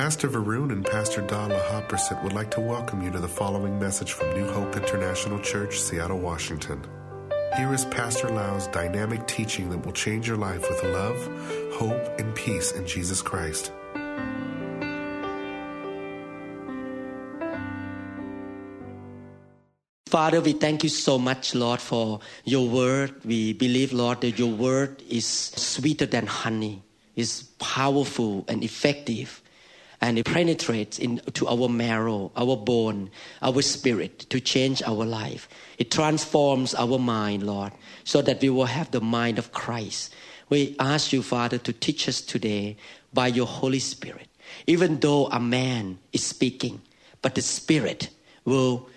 Pastor Varun and Pastor Dala Haprasit would like to welcome you to the following message from New Hope International Church, Seattle, Washington. Here is Pastor Lau's dynamic teaching that will change your life with love, hope, and peace in Jesus Christ. Father, we thank you so much, Lord, for your word. We believe, Lord, that your word is sweeter than honey, is powerful and effective, and it penetrates into our marrow, our bone, our spirit to change our life. It transforms our mind, Lord, so that we will have the mind of Christ. We ask you, Father, to teach us today by your Holy Spirit. Even though a man is speaking, but the Spirit will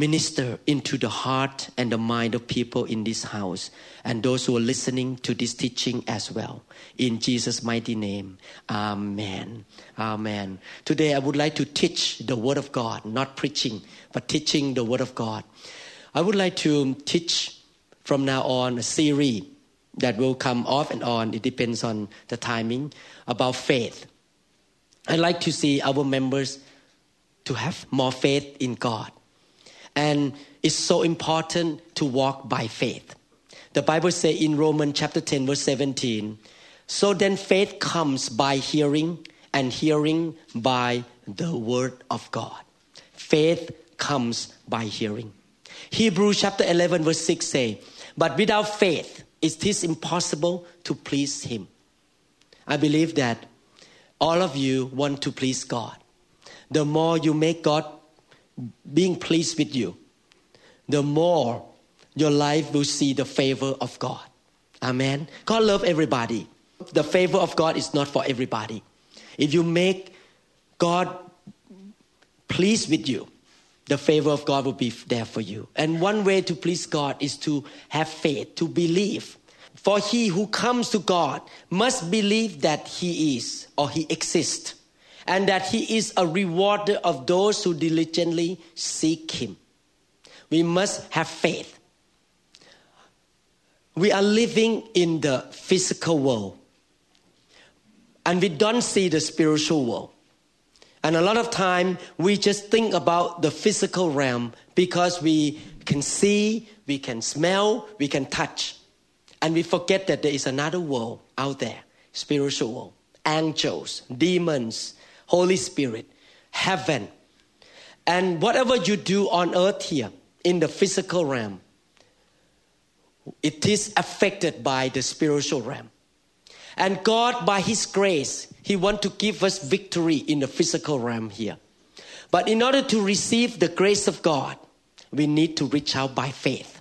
minister into the heart and the mind of people in this house and those who are listening to this teaching as well. In Jesus' mighty name, Amen. Amen. Today I would like to teach the Word of God, not preaching, but teaching the Word of God. I would like to teach from now on a series that will come off and on. It depends on the timing about faith. I'd like to see our members to have more faith in God and it's so important to walk by faith. The Bible says in Romans chapter 10, verse 17, so then faith comes by hearing, and hearing by the word of God. Faith comes by hearing. Hebrews chapter 11, verse 6 say, But without faith, it is impossible to please Him. I believe that all of you want to please God. The more you make God being pleased with you, the more your life will see the favor of God. Amen. God love everybody. The favor of God is not for everybody. If you make God pleased with you, the favor of God will be there for you. And one way to please God is to have faith, to believe. For he who comes to God must believe that he is or he exists and that he is a rewarder of those who diligently seek him. We must have faith. We are living in the physical world and we don't see the spiritual world. And a lot of time we just think about the physical realm because we can see, we can smell, we can touch. And we forget that there is another world out there, spiritual world, angels, demons, Holy Spirit, heaven. And whatever you do on earth here, in the physical realm, it is affected by the spiritual realm. And God, by His grace, He wants to give us victory in the physical realm here. But in order to receive the grace of God, we need to reach out by faith.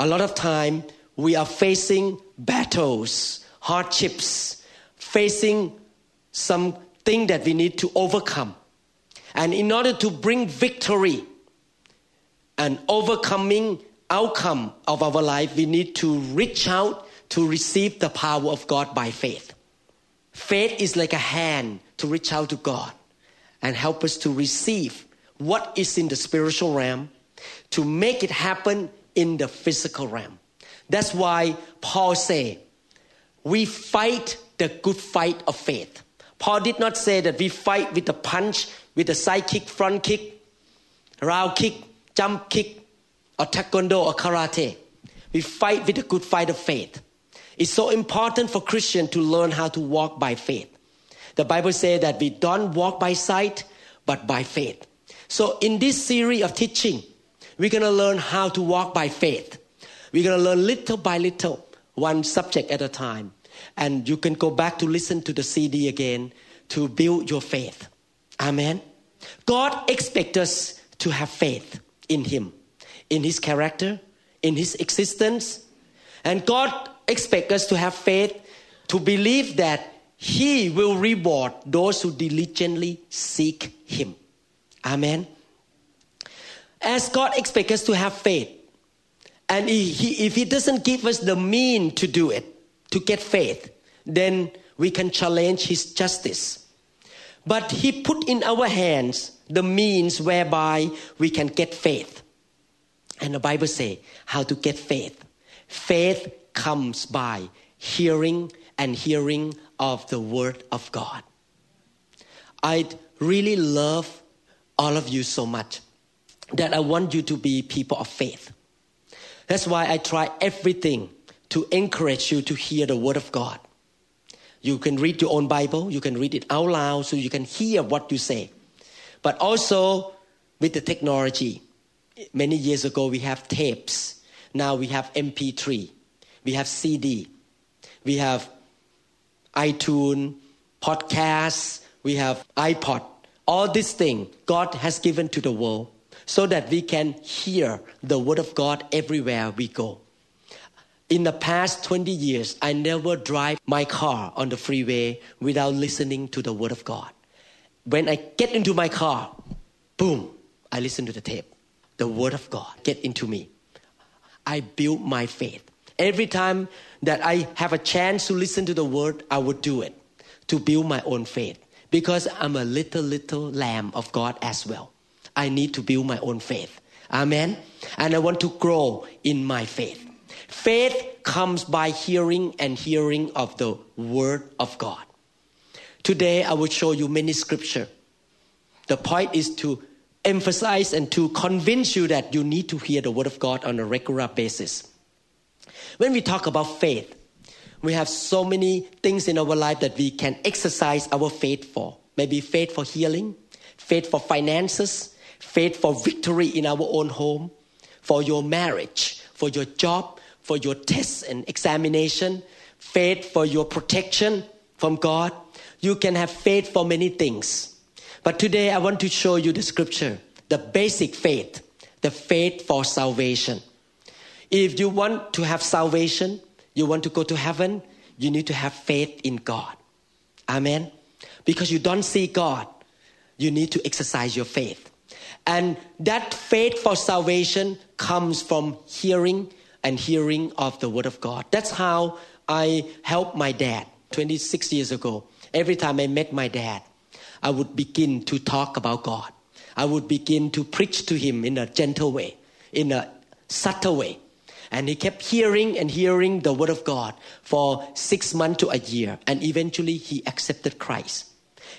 A lot of time we are facing battles, hardships, facing something that we need to overcome. And in order to bring victory and overcoming outcome of our life, we need to reach out to receive the power of God by faith. Faith is like a hand to reach out to God and help us to receive what is in the spiritual realm to make it happen in the physical realm. That's why Paul say, we fight the good fight of faith. Paul did not say that we fight with a punch, with a side kick, front kick, round kick, jump kick, or taekwondo or karate. We fight with a good fight of faith. It's so important for Christians to learn how to walk by faith. The Bible says that we don't walk by sight, but by faith. So in this series of teaching, we're going to learn how to walk by faith. We're going to learn little by little, one subject at a time and you can go back to listen to the CD again to build your faith. Amen. God expects us to have faith in Him, in His character, in His existence. And God expects us to have faith to believe that He will reward those who diligently seek Him. Amen. As God expects us to have faith, and if He doesn't give us the mean to do it, to get faith, then we can challenge his justice. But he put in our hands the means whereby we can get faith. And the Bible says how to get faith. Faith comes by hearing and hearing of the word of God. I really love all of you so much that I want you to be people of faith. That's why I try everything to encourage you to hear the Word of God. You can read your own Bible, you can read it out loud so you can hear what you say. But also with the technology, many years ago we have tapes, now we have MP3, we have CD, we have iTunes, podcasts, we have iPod. All these things God has given to the world so that we can hear the Word of God everywhere we go. In the past 20 years, I never drive my car on the freeway without listening to the Word of God. When I get into my car, boom, I listen to the tape. The Word of God get into me. I build my faith. Every time that I have a chance to listen to the Word, I would do it to build my own faith because I'm a little, little lamb of God as well. I need to build my own faith. Amen. And I want to grow in my faith. Faith comes by hearing and hearing of the Word of God. Today I will show you many scripture. The point is to emphasize and to convince you that you need to hear the Word of God on a regular basis. When we talk about faith, we have so many things in our life that we can exercise our faith for. Maybe faith for healing, faith for finances, faith for victory in our own home, for your marriage, for your job, for your tests and examination, faith for your protection from God. You can have faith for many things. But today I want to show you the scripture, the basic faith, the faith for salvation. If you want to have salvation, you want to go to heaven, you need to have faith in God. Amen. Because you don't see God, you need to exercise your faith. And that faith for salvation comes from hearing and hearing of the Word of God. That's how I helped my dad 26 years ago. Every time I met my dad, I would begin to talk about God. I would begin to preach to him in a gentle way, in a subtle way. And he kept hearing and hearing the Word of God for six months to a year. And eventually he accepted Christ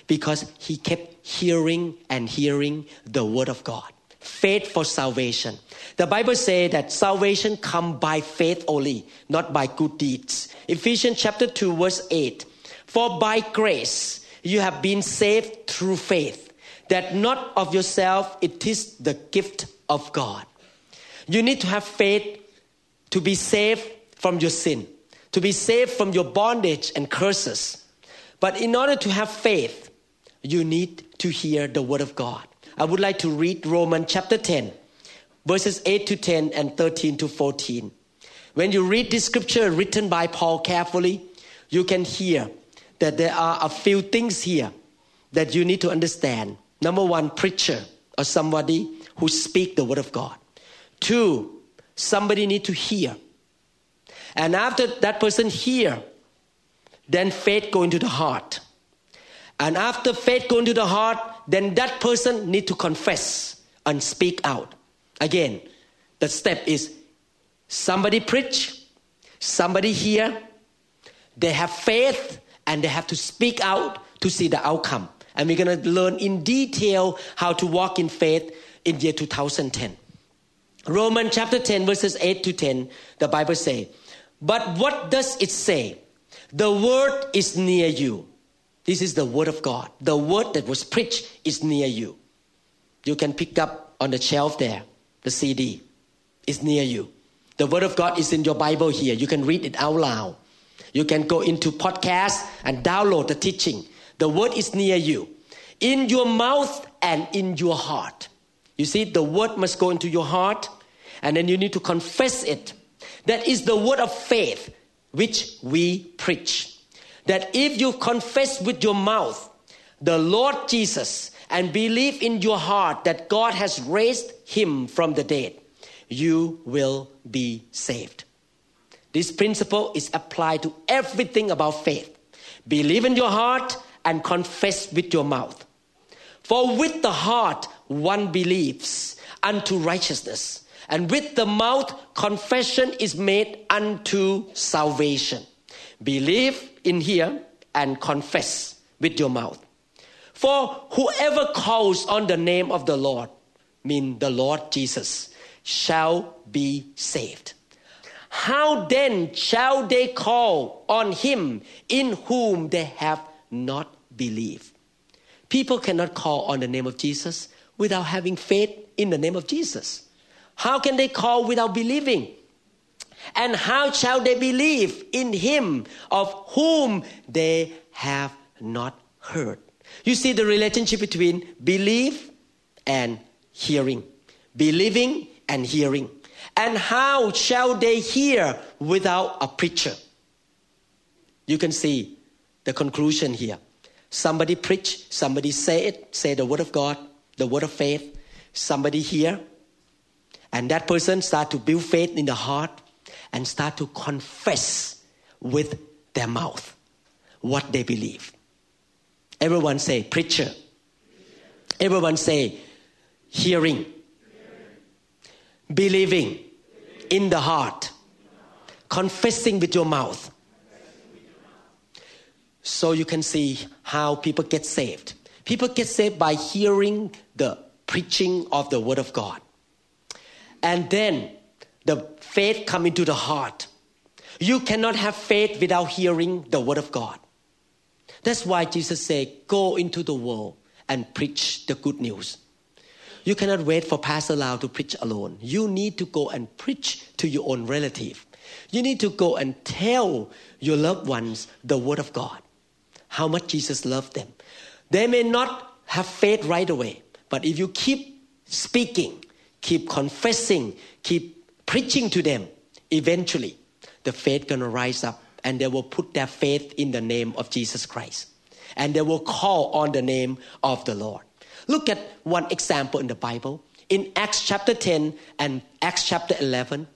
because he kept hearing and hearing the word of God. Faith for salvation. The Bible says that salvation come by faith only, not by good deeds. Ephesians chapter 2 verse 8. For by grace you have been saved through faith, that not of yourself, it is the gift of God. You need to have faith to be saved from your sin, to be saved from your bondage and curses. But in order to have faith, you need to hear the word of God. I would like to read Romans chapter 10, verses 8 to 10 and 13 to 14. When you read this scripture written by Paul carefully, you can hear that there are a few things here that you need to understand. Number one, preacher or somebody who speak the word of God. Two, somebody need to hear. And after that person hear, then faith go into the heart. And after faith go into the heart, then that person need to confess and speak out. Again, the step is somebody preach, somebody hear, they have faith, and they have to speak out to see the outcome. And we're going to learn in detail how to walk in faith in year 2010. Romans chapter 10 verses 8 to 10, the Bible say, But what does it say? The word is near you this is the word of God. The word that was preached is near you. You can pick up on the shelf there. The CD is near you. The word of God is in your Bible here. You can read it out loud. You can go into podcast and download the teaching. The word is near you. In your mouth and in your heart. You see, the word must go into your heart and then you need to confess it. That is the word of faith which we preach that if you confess with your mouth the Lord Jesus and believe in your heart that God has raised him from the dead, you will be saved. This principle is applied to everything about faith. Believe in your heart and confess with your mouth. For with the heart one believes unto righteousness, and with the mouth confession is made unto salvation. Believe in here and confess with your mouth. For whoever calls on the name of the Lord, mean the Lord Jesus, shall be saved. How then shall they call on him in whom they have not believed? People cannot call on the name of Jesus without having faith in the name of Jesus. How can they call without believing? And how shall they believe in him of whom they have not heard? You see the relationship between belief and hearing, believing and hearing. And how shall they hear without a preacher? You can see the conclusion here. Somebody preach, somebody say it, say the word of God, the word of faith. Somebody hear, and that person start to build faith in the heart and start to confess with their mouth what they believe. Everyone say preacher. Everyone say hearing. Believing in the heart. Confessing with your mouth. So you can see how people get saved. People get saved by hearing the preaching of the word of God. And then the faith come into the heart. You cannot have faith without hearing the word of God. That's why Jesus said, Go into the world and preach the good news. You cannot wait for Pastor Lau to preach alone. You need to go and preach to your own relative. You need to go and tell your loved ones the word of God, how much Jesus loved them. They may not have faith right away, but if you keep speaking, keep confessing, keep preaching to them, eventually the faith gonna rise up and they will put their faith in the name of Jesus Christ. And they will call on the name of the Lord. Look at one example in the Bible. In Acts chapter 10 and Acts chapter 11,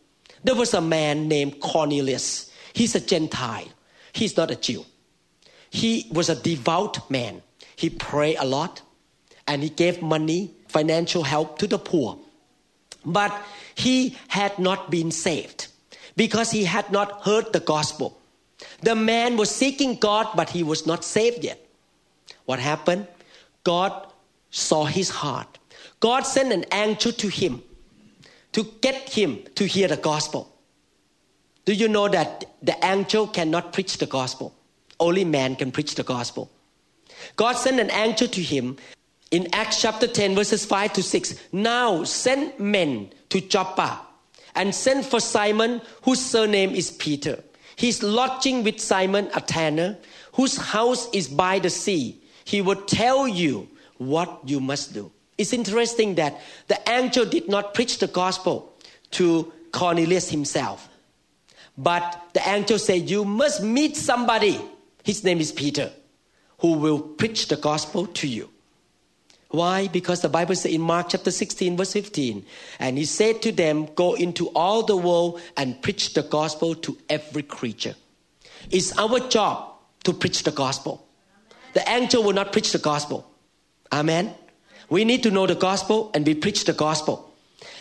there was a man named Cornelius. He's a Gentile, he's not a Jew. He was a devout man. He prayed a lot and he gave money, financial help to the poor. But he had not been saved because he had not heard the gospel. The man was seeking God, but he was not saved yet. What happened? God saw his heart. God sent an angel to him to get him to hear the gospel. Do you know that the angel cannot preach the gospel? Only man can preach the gospel. God sent an angel to him in Acts chapter 10, verses 5 to 6. Now send men to Joppa and send for Simon, whose surname is Peter. He's lodging with Simon, a tanner, whose house is by the sea. He will tell you what you must do. It's interesting that the angel did not preach the gospel to Cornelius himself. But the angel said, You must meet somebody. His name is Peter, who will preach the gospel to you. Why? Because the Bible says in Mark chapter 16, verse 15, and he said to them, Go into all the world and preach the gospel to every creature. It's our job to preach the gospel. The angel will not preach the gospel. Amen. We need to know the gospel and we preach the gospel.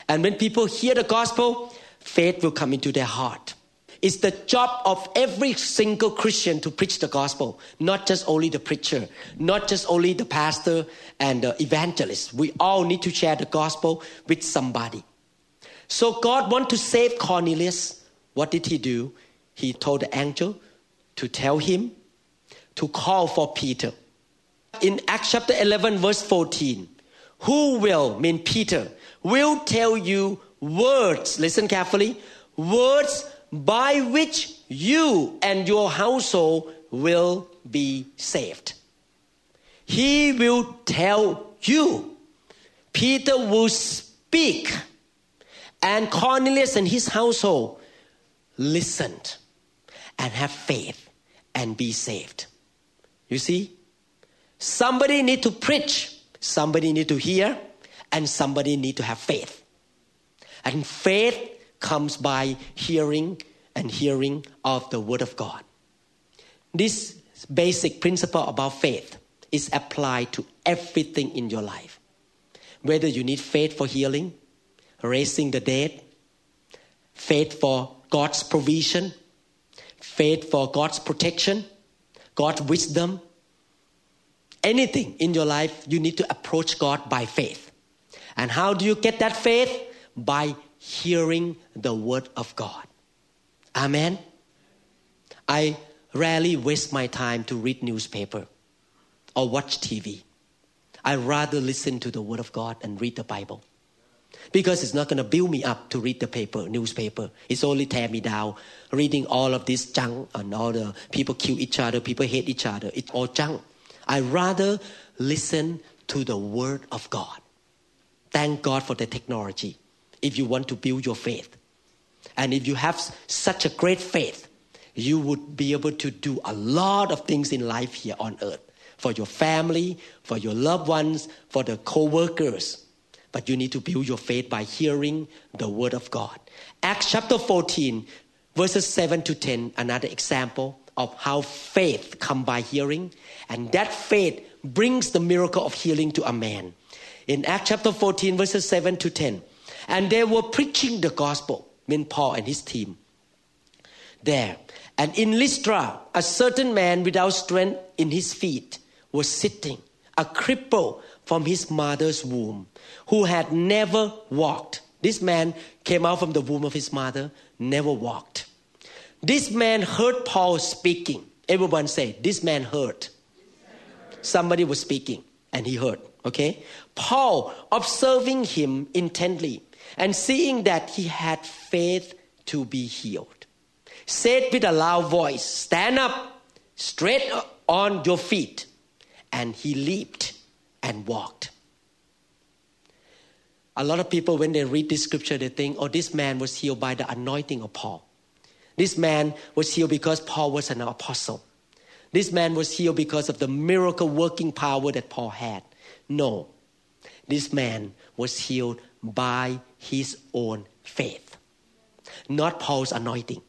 And when people hear the gospel, faith will come into their heart. It's the job of every single Christian to preach the gospel, not just only the preacher, not just only the pastor and the evangelist. We all need to share the gospel with somebody. So God want to save Cornelius. What did he do? He told the angel to tell him to call for Peter in Acts chapter 11, verse 14, who will, mean Peter, will tell you words, listen carefully, words by which you and your household will be saved. He will tell you. Peter will speak, and Cornelius and his household listened and have faith and be saved. You see? Somebody need to preach, somebody need to hear, and somebody need to have faith. And faith comes by hearing and hearing of the word of God. This basic principle about faith is applied to everything in your life. Whether you need faith for healing, raising the dead, faith for God's provision, faith for God's protection, God's wisdom, anything in your life, you need to approach God by faith. And how do you get that faith? By hearing the word of God. Amen. I rarely waste my time to read newspaper or watch TV. I rather listen to the word of God and read the Bible. Because it's not going to build me up to read the paper, newspaper. It's only tear me down. Reading all of this junk and all the people kill each other, people hate each other. It's all junk. I rather listen to the word of God. Thank God for the technology. If you want to build your faith, and if you have such a great faith, you would be able to do a lot of things in life here on earth for your family, for your loved ones, for the co workers. But you need to build your faith by hearing the word of God. Acts chapter 14, verses 7 to 10, another example of how faith come by hearing. And that faith brings the miracle of healing to a man. In Acts chapter 14, verses 7 to 10. And they were preaching the gospel, mean Paul and his team. There. And in Lystra, a certain man without strength in his feet was sitting, a cripple from his mother's womb, who had never walked. This man came out from the womb of his mother, never walked. This man heard Paul speaking. Everyone say, This man heard. Somebody was speaking and he heard. Okay? Paul, observing him intently and seeing that he had faith to be healed, said with a loud voice, Stand up, straight on your feet. And he leaped and walked. A lot of people, when they read this scripture, they think, oh, this man was healed by the anointing of Paul. This man was healed because Paul was an apostle. This man was healed because of the miracle working power that Paul had. No, this man was healed by his own faith, not Paul's anointing.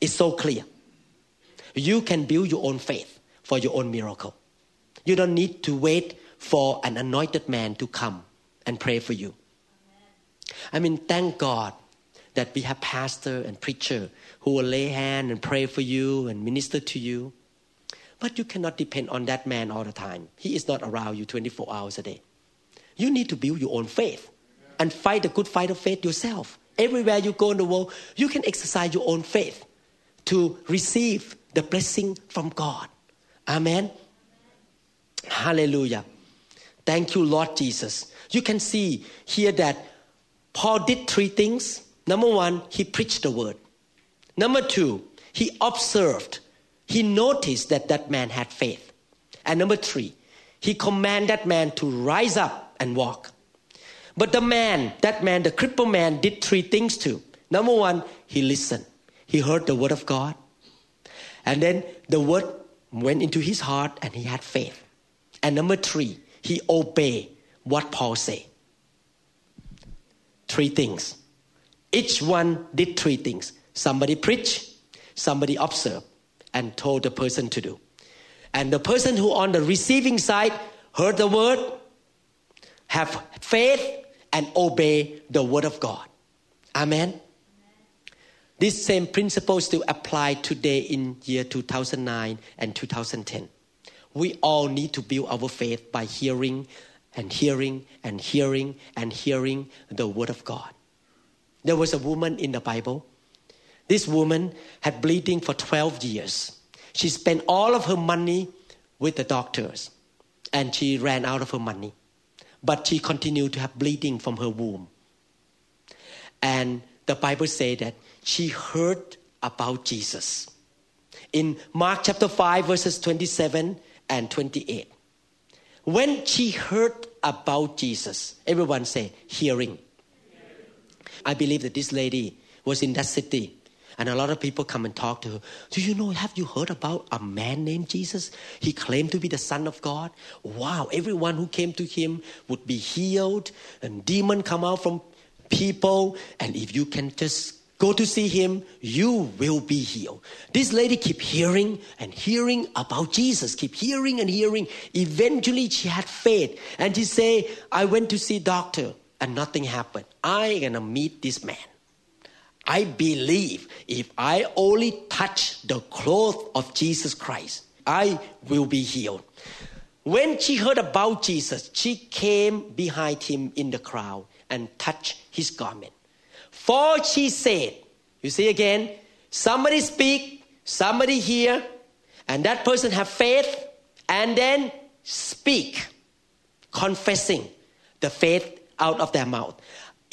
It's so clear. You can build your own faith for your own miracle. You don't need to wait for an anointed man to come and pray for you. I mean, thank God that we have pastor and preacher who will lay hand and pray for you and minister to you. But you cannot depend on that man all the time. He is not around you 24 hours a day. You need to build your own faith and fight the good fight of faith yourself. Everywhere you go in the world, you can exercise your own faith to receive the blessing from God. Amen. Hallelujah. Thank you, Lord Jesus. You can see here that Paul did three things. Number one, he preached the word. Number two, he observed. He noticed that that man had faith. And number three, he commanded that man to rise up and walk. But the man, that man, the crippled man, did three things too. Number one, he listened. He heard the word of God. And then the word went into his heart and he had faith. And number three, he obeyed what Paul said. Three things. Each one did three things. Somebody preached, somebody observed, and told the person to do. And the person who on the receiving side heard the word, have faith, and obey the word of God. Amen. This same principle still apply today in year 2009 and 2010. We all need to build our faith by hearing and hearing and hearing and hearing the word of God. There was a woman in the Bible. This woman had bleeding for 12 years. She spent all of her money with the doctors and she ran out of her money. But she continued to have bleeding from her womb. And the Bible says that she heard about Jesus. In Mark chapter 5, verses 27 and 28. When she heard about Jesus, everyone say, hearing. I believe that this lady was in that city and a lot of people come and talk to her. Do you know, have you heard about a man named Jesus? He claimed to be the Son of God. Wow, everyone who came to him would be healed and demon come out from people. And if you can just go to see him, you will be healed. This lady keep hearing and hearing about Jesus, keep hearing and hearing. Eventually she had faith and she say, I went to see doctor and nothing happened. I am gonna meet this man. I believe if I only touch the cloth of Jesus Christ, I will be healed. when she heard about Jesus, she came behind him in the crowd and touched his garment. For she said, You see again, somebody speak, somebody hear, and that person have faith, and then speak, confessing the faith out of their mouth.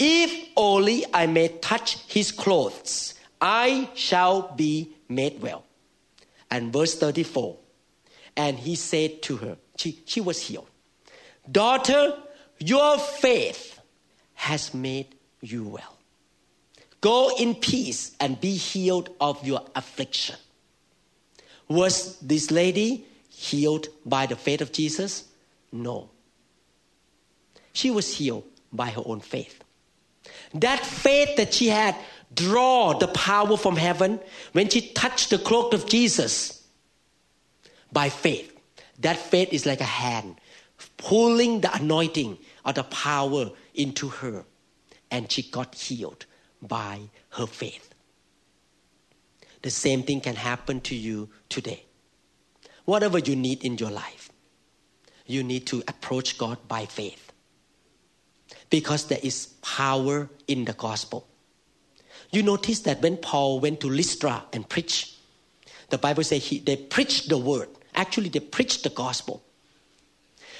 If only I may touch his clothes, I shall be made well. And verse 34 And he said to her, she, she was healed. Daughter, your faith has made you well. Go in peace and be healed of your affliction. Was this lady healed by the faith of Jesus? No. She was healed by her own faith. That faith that she had draw the power from heaven when she touched the cloak of Jesus by faith. That faith is like a hand pulling the anointing or the power into her, and she got healed by her faith. The same thing can happen to you today. Whatever you need in your life, you need to approach God by faith because there is power in the gospel. You notice that when Paul went to Lystra and preached, the Bible says he, they preached the word. Actually, they preached the gospel.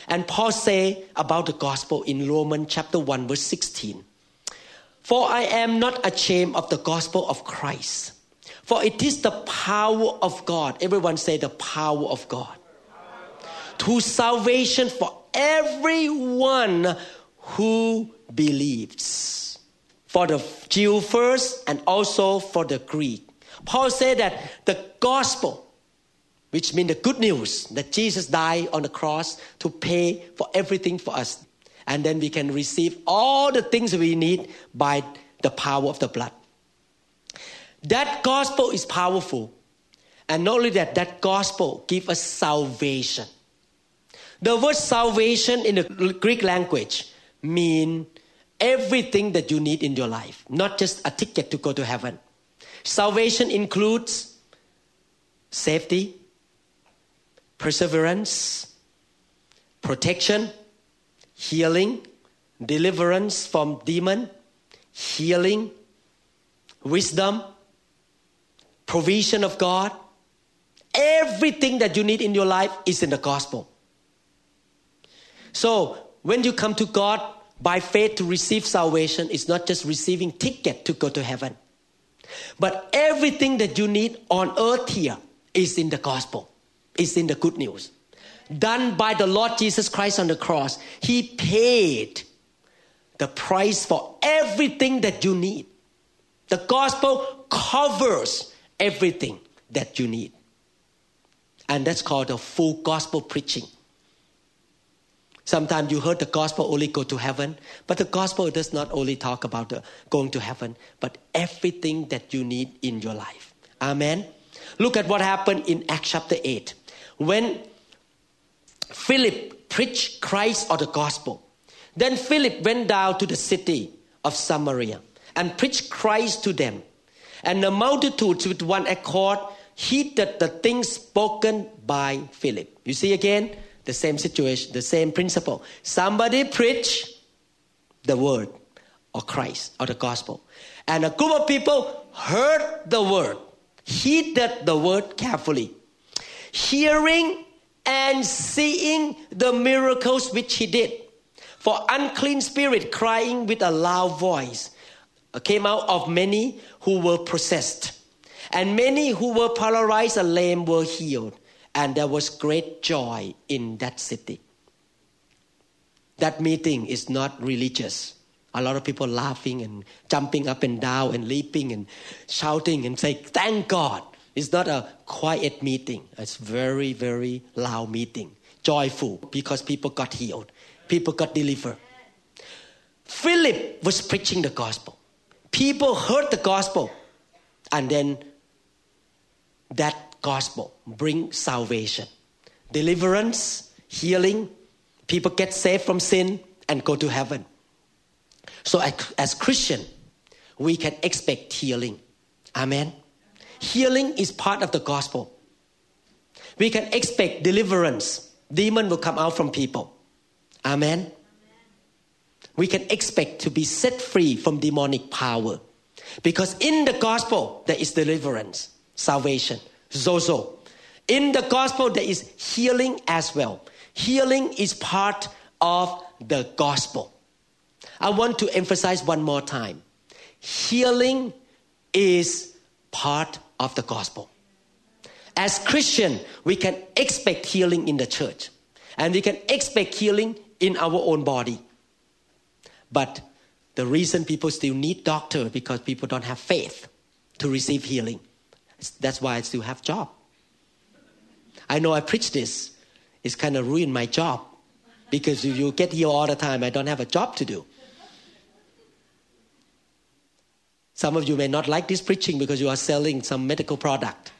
And Paul say about the gospel in Romans chapter 1 verse 16. For I am not ashamed of the gospel of Christ. For it is the power of God. Everyone say the power of God. To salvation for everyone who believes. For the Jew first and also for the Greek. Paul said that the gospel which means the good news that Jesus died on the cross to pay for everything for us. And then we can receive all the things we need by the power of the blood. That gospel is powerful. And not only that, that gospel gives us salvation. The word salvation in the Greek language mean everything that you need in your life, not just a ticket to go to heaven. Salvation includes safety, perseverance, protection, healing, deliverance from demon, healing, wisdom, provision of God. Everything that you need in your life is in the gospel. So when you come to God by faith to receive salvation, it's not just receiving ticket to go to heaven. But everything that you need on earth here is in the gospel is in the good news. Done by the Lord Jesus Christ on the cross. He paid the price for everything that you need. The gospel covers everything that you need. And that's called the full gospel preaching. Sometimes you heard the gospel only go to heaven, but the gospel does not only talk about the going to heaven, but everything that you need in your life. Amen. Look at what happened in Acts chapter 8 when Philip preached Christ or the gospel, then Philip went down to the city of Samaria and preached Christ to them. And the multitudes with one accord heeded the things spoken by Philip. You see again, the same situation, the same principle. Somebody preach the word or Christ or the gospel. And a group of people heard the word, heeded the word carefully hearing and seeing the miracles which he did. For unclean spirit crying with a loud voice uh, came out of many who were possessed. And many who were paralyzed and lame were healed. And there was great joy in that city. That meeting is not religious. A lot of people laughing and jumping up and down and leaping and shouting and saying, Thank God. It's not a quiet meeting. It's very, very loud meeting. Joyful because people got healed. People got delivered. Philip was preaching the gospel. People heard the gospel. And then that gospel bring salvation. Deliverance, healing. People get saved from sin and go to heaven. So as, Christian, we can expect healing. Amen. Healing is part of the gospel. We can expect deliverance demon will come out from people. Amen. We can expect to be set free from demonic power. Because in the gospel, there is deliverance, salvation, sozo. In the gospel, there is healing as well. Healing is part of the gospel. I want to emphasize one more time healing is part of the gospel. As Christian, we can expect healing in the church and we can expect healing in our own body. But the reason people still need doctor because people don't have faith to receive healing. That's why I still have job. I know I preach this. It's kind of ruined my job because if you get here all the time, I don't have a job to do. Some of you may not like this preaching because you are selling some medical product.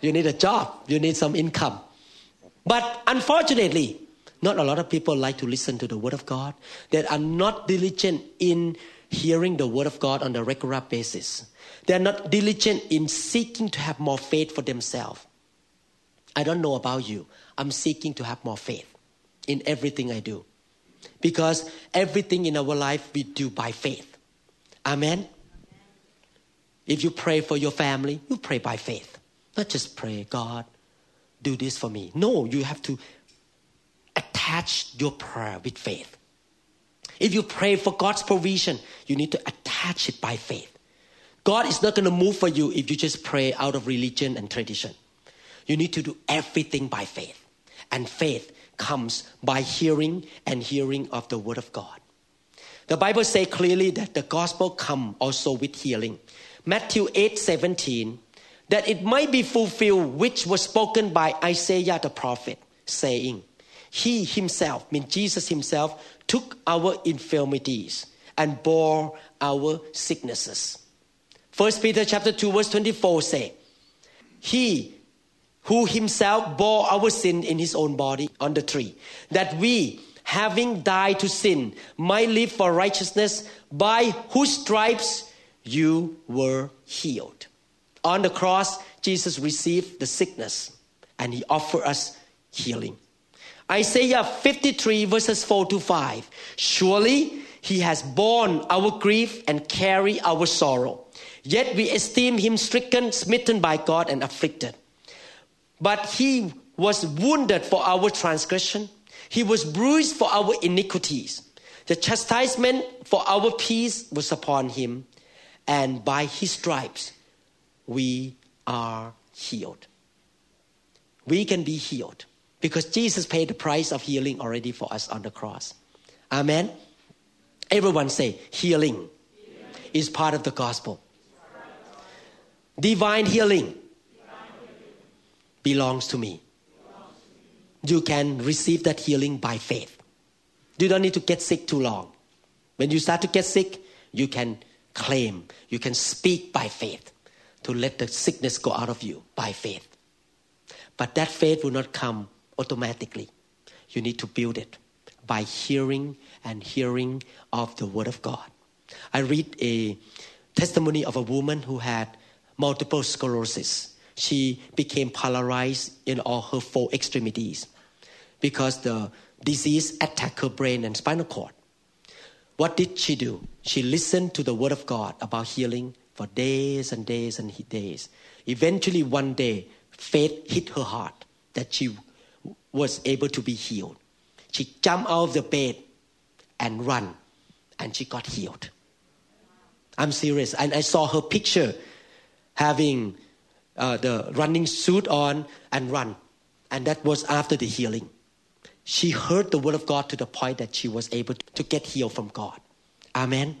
you need a job, you need some income. But unfortunately, not a lot of people like to listen to the Word of God, that are not diligent in hearing the Word of God on a regular basis. They are not diligent in seeking to have more faith for themselves. I don't know about you. I'm seeking to have more faith in everything I do. Because everything in our life we do by faith. Amen? If you pray for your family, you pray by faith. Not just pray, God, do this for me. No, you have to attach your prayer with faith. If you pray for God's provision, you need to attach it by faith. God is not going to move for you if you just pray out of religion and tradition. You need to do everything by faith. And faith comes by hearing and hearing of the word of God. The Bible says clearly that the gospel come also with healing. Matthew 8 17, that it might be fulfilled which was spoken by Isaiah the prophet, saying, He himself, mean Jesus himself, took our infirmities and bore our sicknesses. First Peter chapter 2, verse 24 say, He who himself bore our sin in his own body on the tree, that we, having died to sin, might live for righteousness, by whose stripes you were healed. On the cross, Jesus received the sickness and he offered us healing. Isaiah 53, verses 4 to 5. Surely he has borne our grief and carried our sorrow. Yet we esteem him stricken, smitten by God, and afflicted. But he was wounded for our transgression, he was bruised for our iniquities. The chastisement for our peace was upon him, and by his stripes we are healed. We can be healed because Jesus paid the price of healing already for us on the cross. Amen. Everyone say healing, is part of the gospel. Divine healing belongs to me. You can receive that healing by faith. You don't need to get sick too long. When you start to get sick, you can claim, you can speak by faith to let the sickness go out of you by faith. But that faith will not come automatically. You need to build it by hearing and hearing of the Word of God. I read a testimony of a woman who had multiple sclerosis she became paralyzed in all her four extremities because the disease attacked her brain and spinal cord. What did she do? She listened to the word of God about healing for days and days and days. Eventually, one day, faith hit her heart that she was able to be healed. She jumped out of the bed and ran, and she got healed. I'm serious. And I saw her picture having uh, the running suit on and run. And that was after the healing. She heard the word of God to the point that she was able to get healed from God. Amen.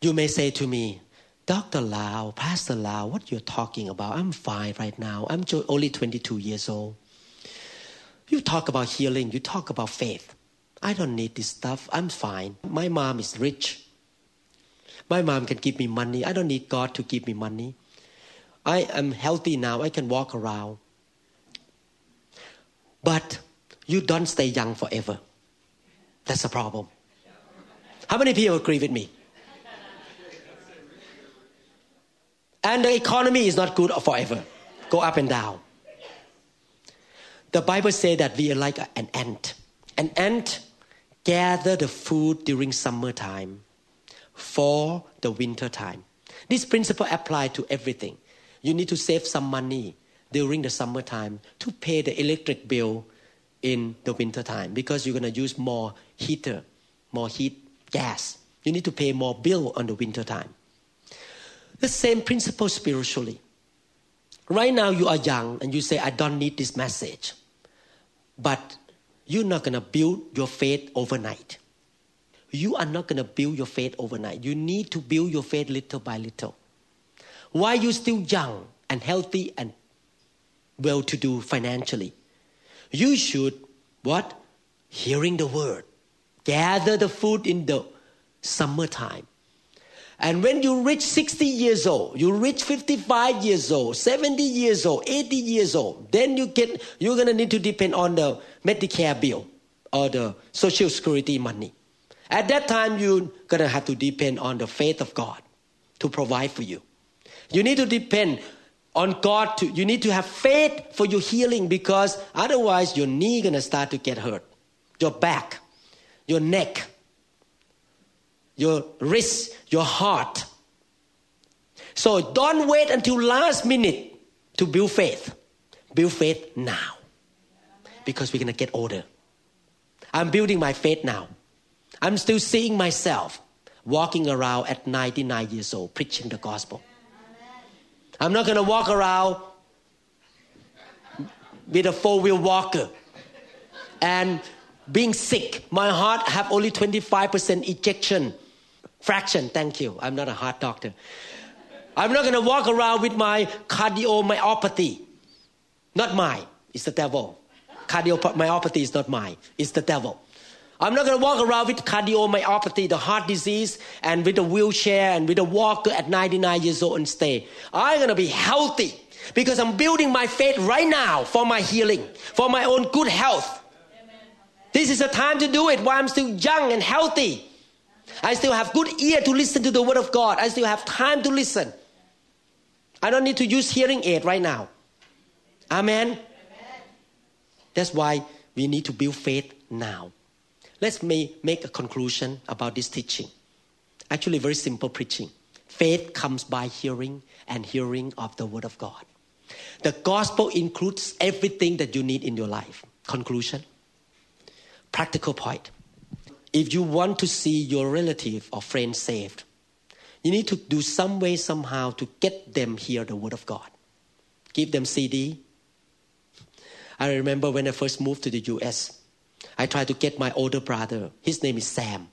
You may say to me, Dr. Lau, Pastor Lau, what you're talking about? I'm fine right now. I'm only 22 years old. You talk about healing, you talk about faith. I don't need this stuff. I'm fine. My mom is rich. My mom can give me money. I don't need God to give me money. I am healthy now. I can walk around. But you don't stay young forever. That's a problem. How many people agree with me? And the economy is not good forever. go up and down. The Bible says that we are like an ant. An ant gather the food during summertime for the winter time. This principle applies to everything. You need to save some money during the summertime to pay the electric bill in the winter time because you're going to use more heater, more heat gas. You need to pay more bill on the winter time. The same principle spiritually. Right now you are young and you say, I don't need this message. But you're not going to build your faith overnight. You are not going to build your faith overnight. You need to build your faith little by little. While you're still young and healthy and well to do financially, you should what? Hearing the word. Gather the food in the summertime. And when you reach 60 years old, you reach 55 years old, 70 years old, 80 years old, then you get, you're going to need to depend on the Medicare bill or the Social Security money. At that time, you're going to have to depend on the faith of God to provide for you. You need to depend on God to, you need to have faith for your healing because otherwise your knee going to start to get hurt. Your back, your neck, your wrist, your heart. So don't wait until last minute to build faith. Build faith now. Because we're going to get older. I'm building my faith now. I'm still seeing myself walking around at 99 years old preaching the gospel. I'm not going to walk around with a four-wheel walker and being sick. My heart have only 25% ejection fraction. Thank you. I'm not a heart doctor. I'm not going to walk around with my cardiomyopathy. Not mine. It's the devil. Cardiomyopathy is not mine. It's the devil. I'm not going to walk around with cardiomyopathy, the heart disease, and with a wheelchair and with a walker at 99 years old and stay. I'm going to be healthy because I'm building my faith right now for my healing, for my own good health. This is a time to do it while I'm still young and healthy. I still have good ear to listen to the word of God. I still have time to listen. I don't need to use hearing aid right now. Amen. Amen. That's why we need to build faith now. Let's make a conclusion about this teaching. Actually, very simple preaching. Faith comes by hearing, and hearing of the Word of God. The gospel includes everything that you need in your life. Conclusion. Practical point. If you want to see your relative or friend saved, you need to do some way, somehow to get them hear the Word of God. Give them CD. I remember when I first moved to the US, I tried to get my older brother. His name is Sam.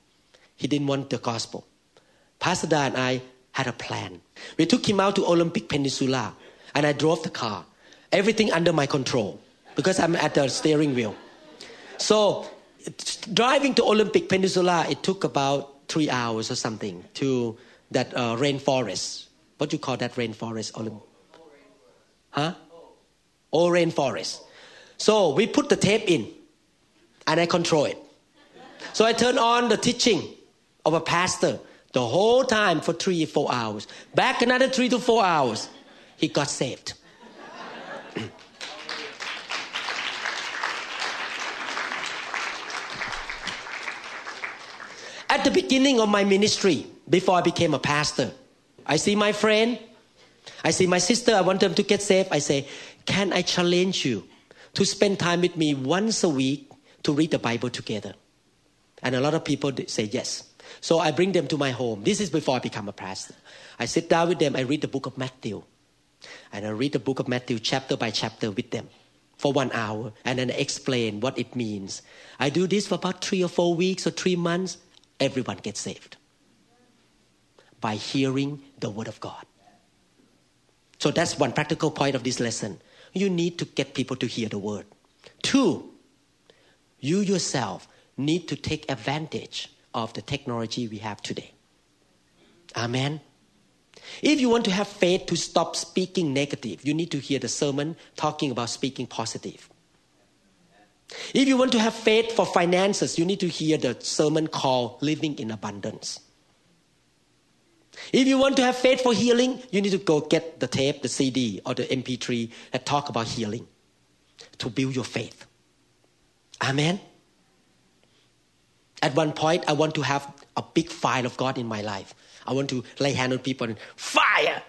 He didn't want the gospel. Pastor Da and I had a plan. We took him out to Olympic Peninsula and I drove the car. Everything under my control because I'm at the steering wheel. So driving to Olympic Peninsula, it took about three hours or something to that uh, rainforest. What do you call that rainforest? Olymp- huh? Old rainforest. So we put the tape in and I control it. So I turn on the teaching of a pastor the whole time for three, four hours. Back another three to four hours. He got saved. At the beginning of my ministry, before I became a pastor, I see my friend, I see my sister, I want them to get saved. I say, Can I challenge you to spend time with me once a week to read the Bible together. And a lot of people say yes. So I bring them to my home. This is before I become a pastor. I sit down with them, I read the book of Matthew. And I read the book of Matthew chapter by chapter with them for one hour and then I explain what it means. I do this for about three or four weeks or three months. Everyone gets saved by hearing the word of God. So that's one practical point of this lesson. You need to get people to hear the word. Two, you yourself need to take advantage of the technology we have today. Amen. If you want to have faith to stop speaking negative, you need to hear the sermon talking about speaking positive. If you want to have faith for finances, you need to hear the sermon called Living in Abundance. If you want to have faith for healing, you need to go get the tape, the CD, or the MP3 that talk about healing to build your faith. Amen. At one point, I want to have a big fire of God in my life. I want to lay hand on people and fire.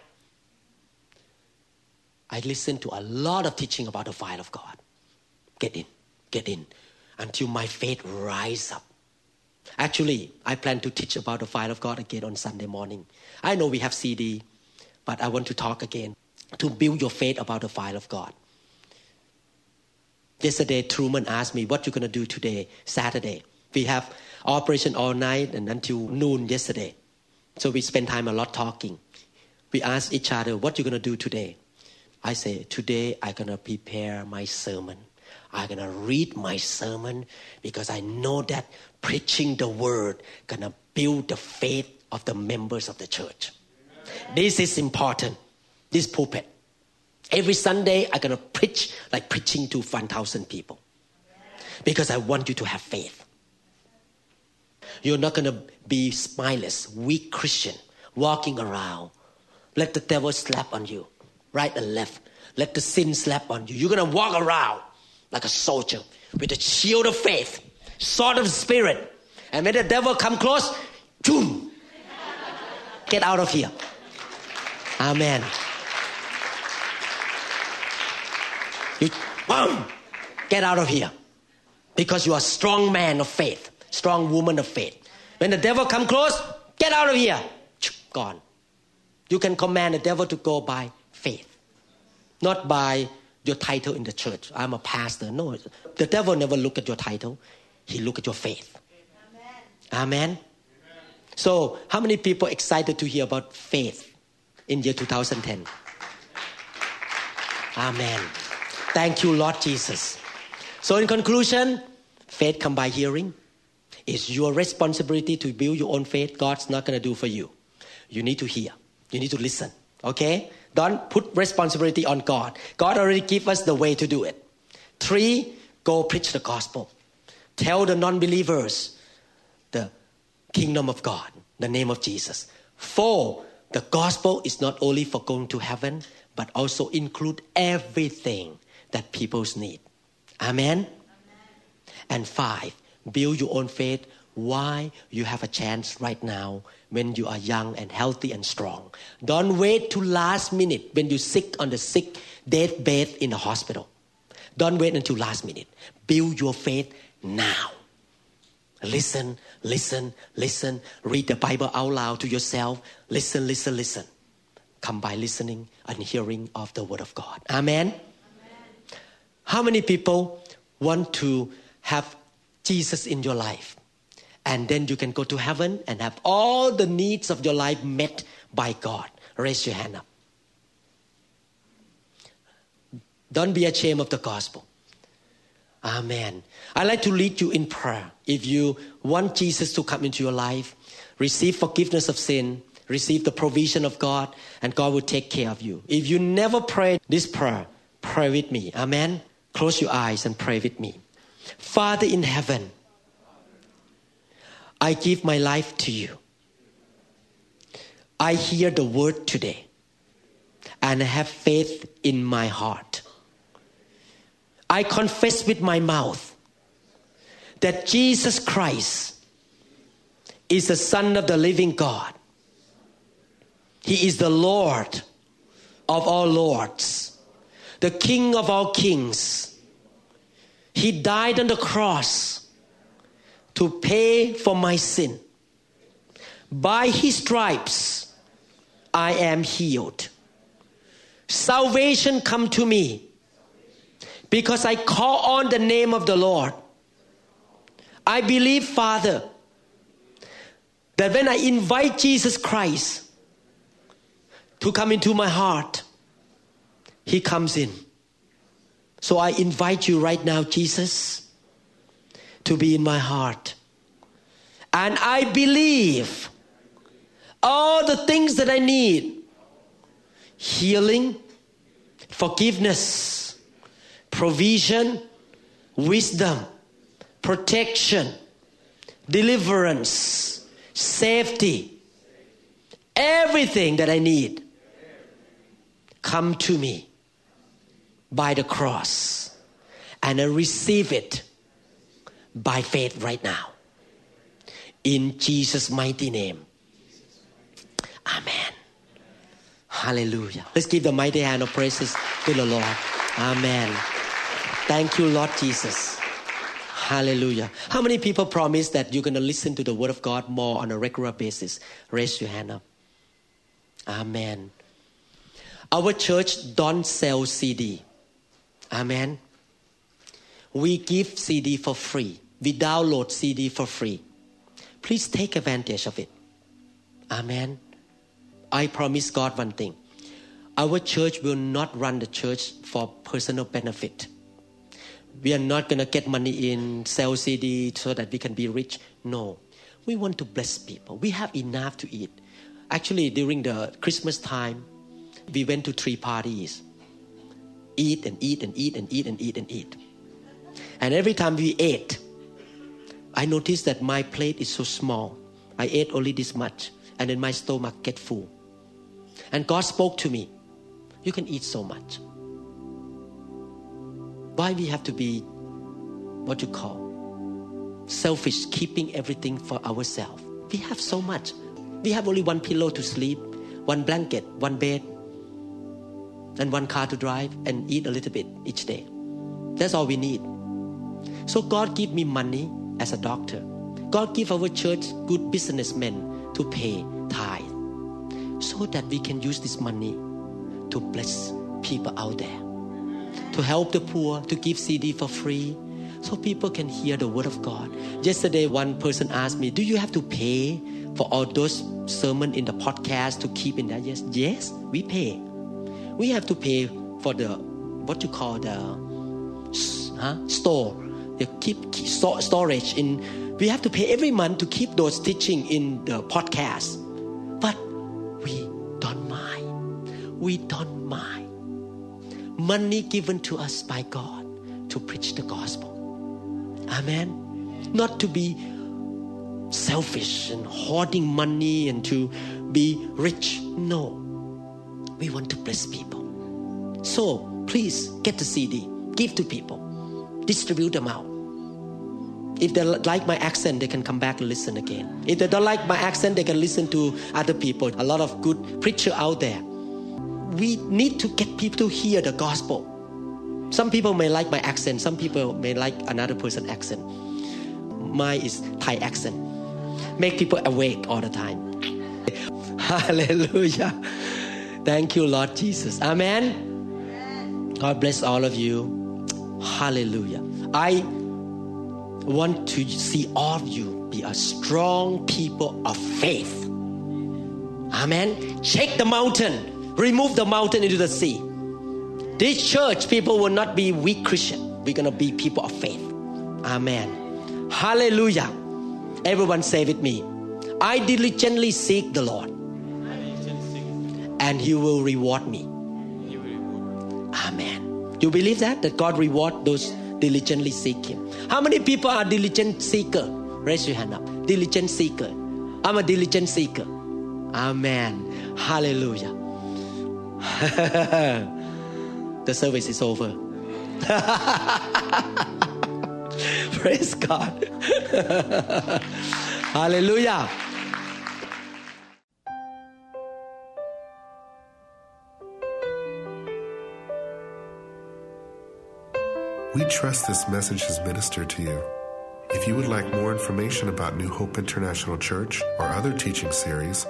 I listen to a lot of teaching about the fire of God. Get in, get in, until my faith rise up. Actually, I plan to teach about the fire of God again on Sunday morning. I know we have CD, but I want to talk again to build your faith about the fire of God. Yesterday, Truman asked me, What you going to do today, Saturday? We have operation all night and until noon yesterday. So we spend time a lot talking. We ask each other, What you going to do today? I say, Today I'm going to prepare my sermon. I'm going to read my sermon because I know that preaching the word going to build the faith of the members of the church. This is important. This pulpit. Every Sunday, I'm going to preach like preaching to 1,000 people. Because I want you to have faith. You're not going to be spineless, weak Christian, walking around. Let the devil slap on you, right and left. Let the sin slap on you. You're going to walk around like a soldier with a shield of faith, sword of spirit. And when the devil come close, boom, get out of here. Amen. You, boom, get out of here. Because you are a strong man of faith, strong woman of faith. When the devil come close, get out of here. Gone. You can command the devil to go by faith, not by your title in the church. I'm a pastor. No, the devil never look at your title. He look at your faith. Amen. Amen. So, how many people excited to hear about faith in year 2010? Amen. Thank you, Lord Jesus. So, in conclusion, faith come by hearing. It's your responsibility to build your own faith. God's not going to do for you. You need to hear. You need to listen. Okay? Don't put responsibility on God. God already gave us the way to do it. Three, go preach the gospel. Tell the non-believers the kingdom of God, the name of Jesus. Four, the gospel is not only for going to heaven, but also include everything that people's need. Amen? Amen? And five, build your own faith why you have a chance right now when you are young and healthy and strong. Don't wait to last minute when you're sick on the sick deathbed in the hospital. Don't wait until last minute. Build your faith now. Listen, listen, listen. Read the Bible out loud to yourself. Listen, listen, listen. Come by listening and hearing of the Word of God. Amen. How many people want to have Jesus in your life? And then you can go to heaven and have all the needs of your life met by God. Raise your hand up. Don't be ashamed of the gospel. Amen. I'd like to lead you in prayer. If you want Jesus to come into your life, receive forgiveness of sin, receive the provision of God, and God will take care of you. If you never pray this prayer, pray with me. Amen. Close your eyes and pray with me. Father in heaven, I give my life to you. I hear the word today and have faith in my heart. I confess with my mouth that Jesus Christ is the Son of the living God. He is the Lord of all lords, the King of all kings he died on the cross to pay for my sin. By his stripes, I am healed. Salvation come to me because I call on the name of the Lord. I believe, Father, that when I invite Jesus Christ to come into my heart, He comes in. So I invite you right now, Jesus, to be in my heart. And I believe all the things that I need healing, forgiveness, provision, wisdom, protection, deliverance, safety, Everything that I need come to me by the cross. And I receive it by faith right now. In Jesus' mighty name. Amen. Hallelujah. Let's give the mighty hand of praises to the Lord. Amen. Thank you, Lord Jesus. Hallelujah. How many people promise that you're going to listen to the Word of God more on a regular basis? Raise your hand up. Amen. Our church don't sell CD. Amen. We give CD for free. We download CD for free. Please take advantage of it. Amen. I promise God one thing. Our church will not run the church for personal benefit. We are not going to get money in, sell CD so that we can be rich. No. We want to bless people. We have enough to eat. Actually, during the Christmas time, we went to three parties. Eat and eat and eat and eat and eat and eat. And every time we ate, I noticed that my plate is so small. I ate only this much, and then my stomach get full. And God spoke to me, "You can eat so much. Why we have to be what you call selfish, keeping everything for ourselves? We have so much. We have only one pillow to sleep, one blanket, one bed, and one car to drive, and eat a little bit each day. That's all we need. So God give me money as a doctor. God give our church good businessmen to pay tithe so that we can use this money to bless people out there, to help the poor, to give CD for free, so people can hear the word of God. Yesterday, one person asked me, "Do you have to pay for all those sermon in the podcast to keep in that?" Yes, yes, we pay. We have to pay for the what you call the huh, store, the keep, keep storage in. We have to pay every month to keep those teaching in the podcast, but we don't mind. We don't mind. Money given to us by God to preach the gospel. Amen. Not to be selfish and hoarding money and to be rich. No. We want to bless people. So please get the CD, give to people, distribute them out. If they like my accent, they can come back and listen again. If they don't like my accent, they can listen to other people. A lot of good preacher out there. We need to get people to hear the gospel. Some people may like my accent. Some people may like another person's accent. Mine is Thai accent. Make people awake all the time. Hallelujah. Thank you, Lord Jesus. Amen. God bless all of you. Hallelujah. I want to see all of you be a strong people of faith. Amen. Shake the mountain, remove the mountain into the sea. This church, people will not be weak Christian. We're going to be people of faith. Amen. Hallelujah. Everyone say with me I diligently seek the Lord, and He will reward me. Amen. Do You believe that? That God reward those diligently seek Him. How many people are diligent seeker? Raise your hand up. Diligent seeker. I'm a diligent seeker. Amen. Hallelujah. the service is over. Praise God. Hallelujah. We trust this message has ministered to you. If you would like more information about New Hope International Church or other teaching series,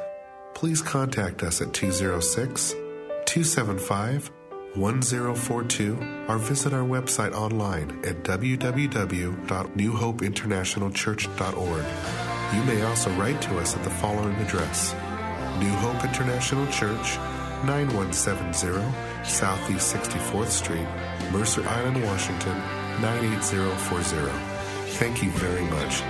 please contact us at 206 275 1042 or visit our website online at www.newhopeinternationalchurch.org. You may also write to us at the following address New Hope International Church, 9170 Southeast 64th Street, Mercer Island, Washington, 98040. Thank you very much.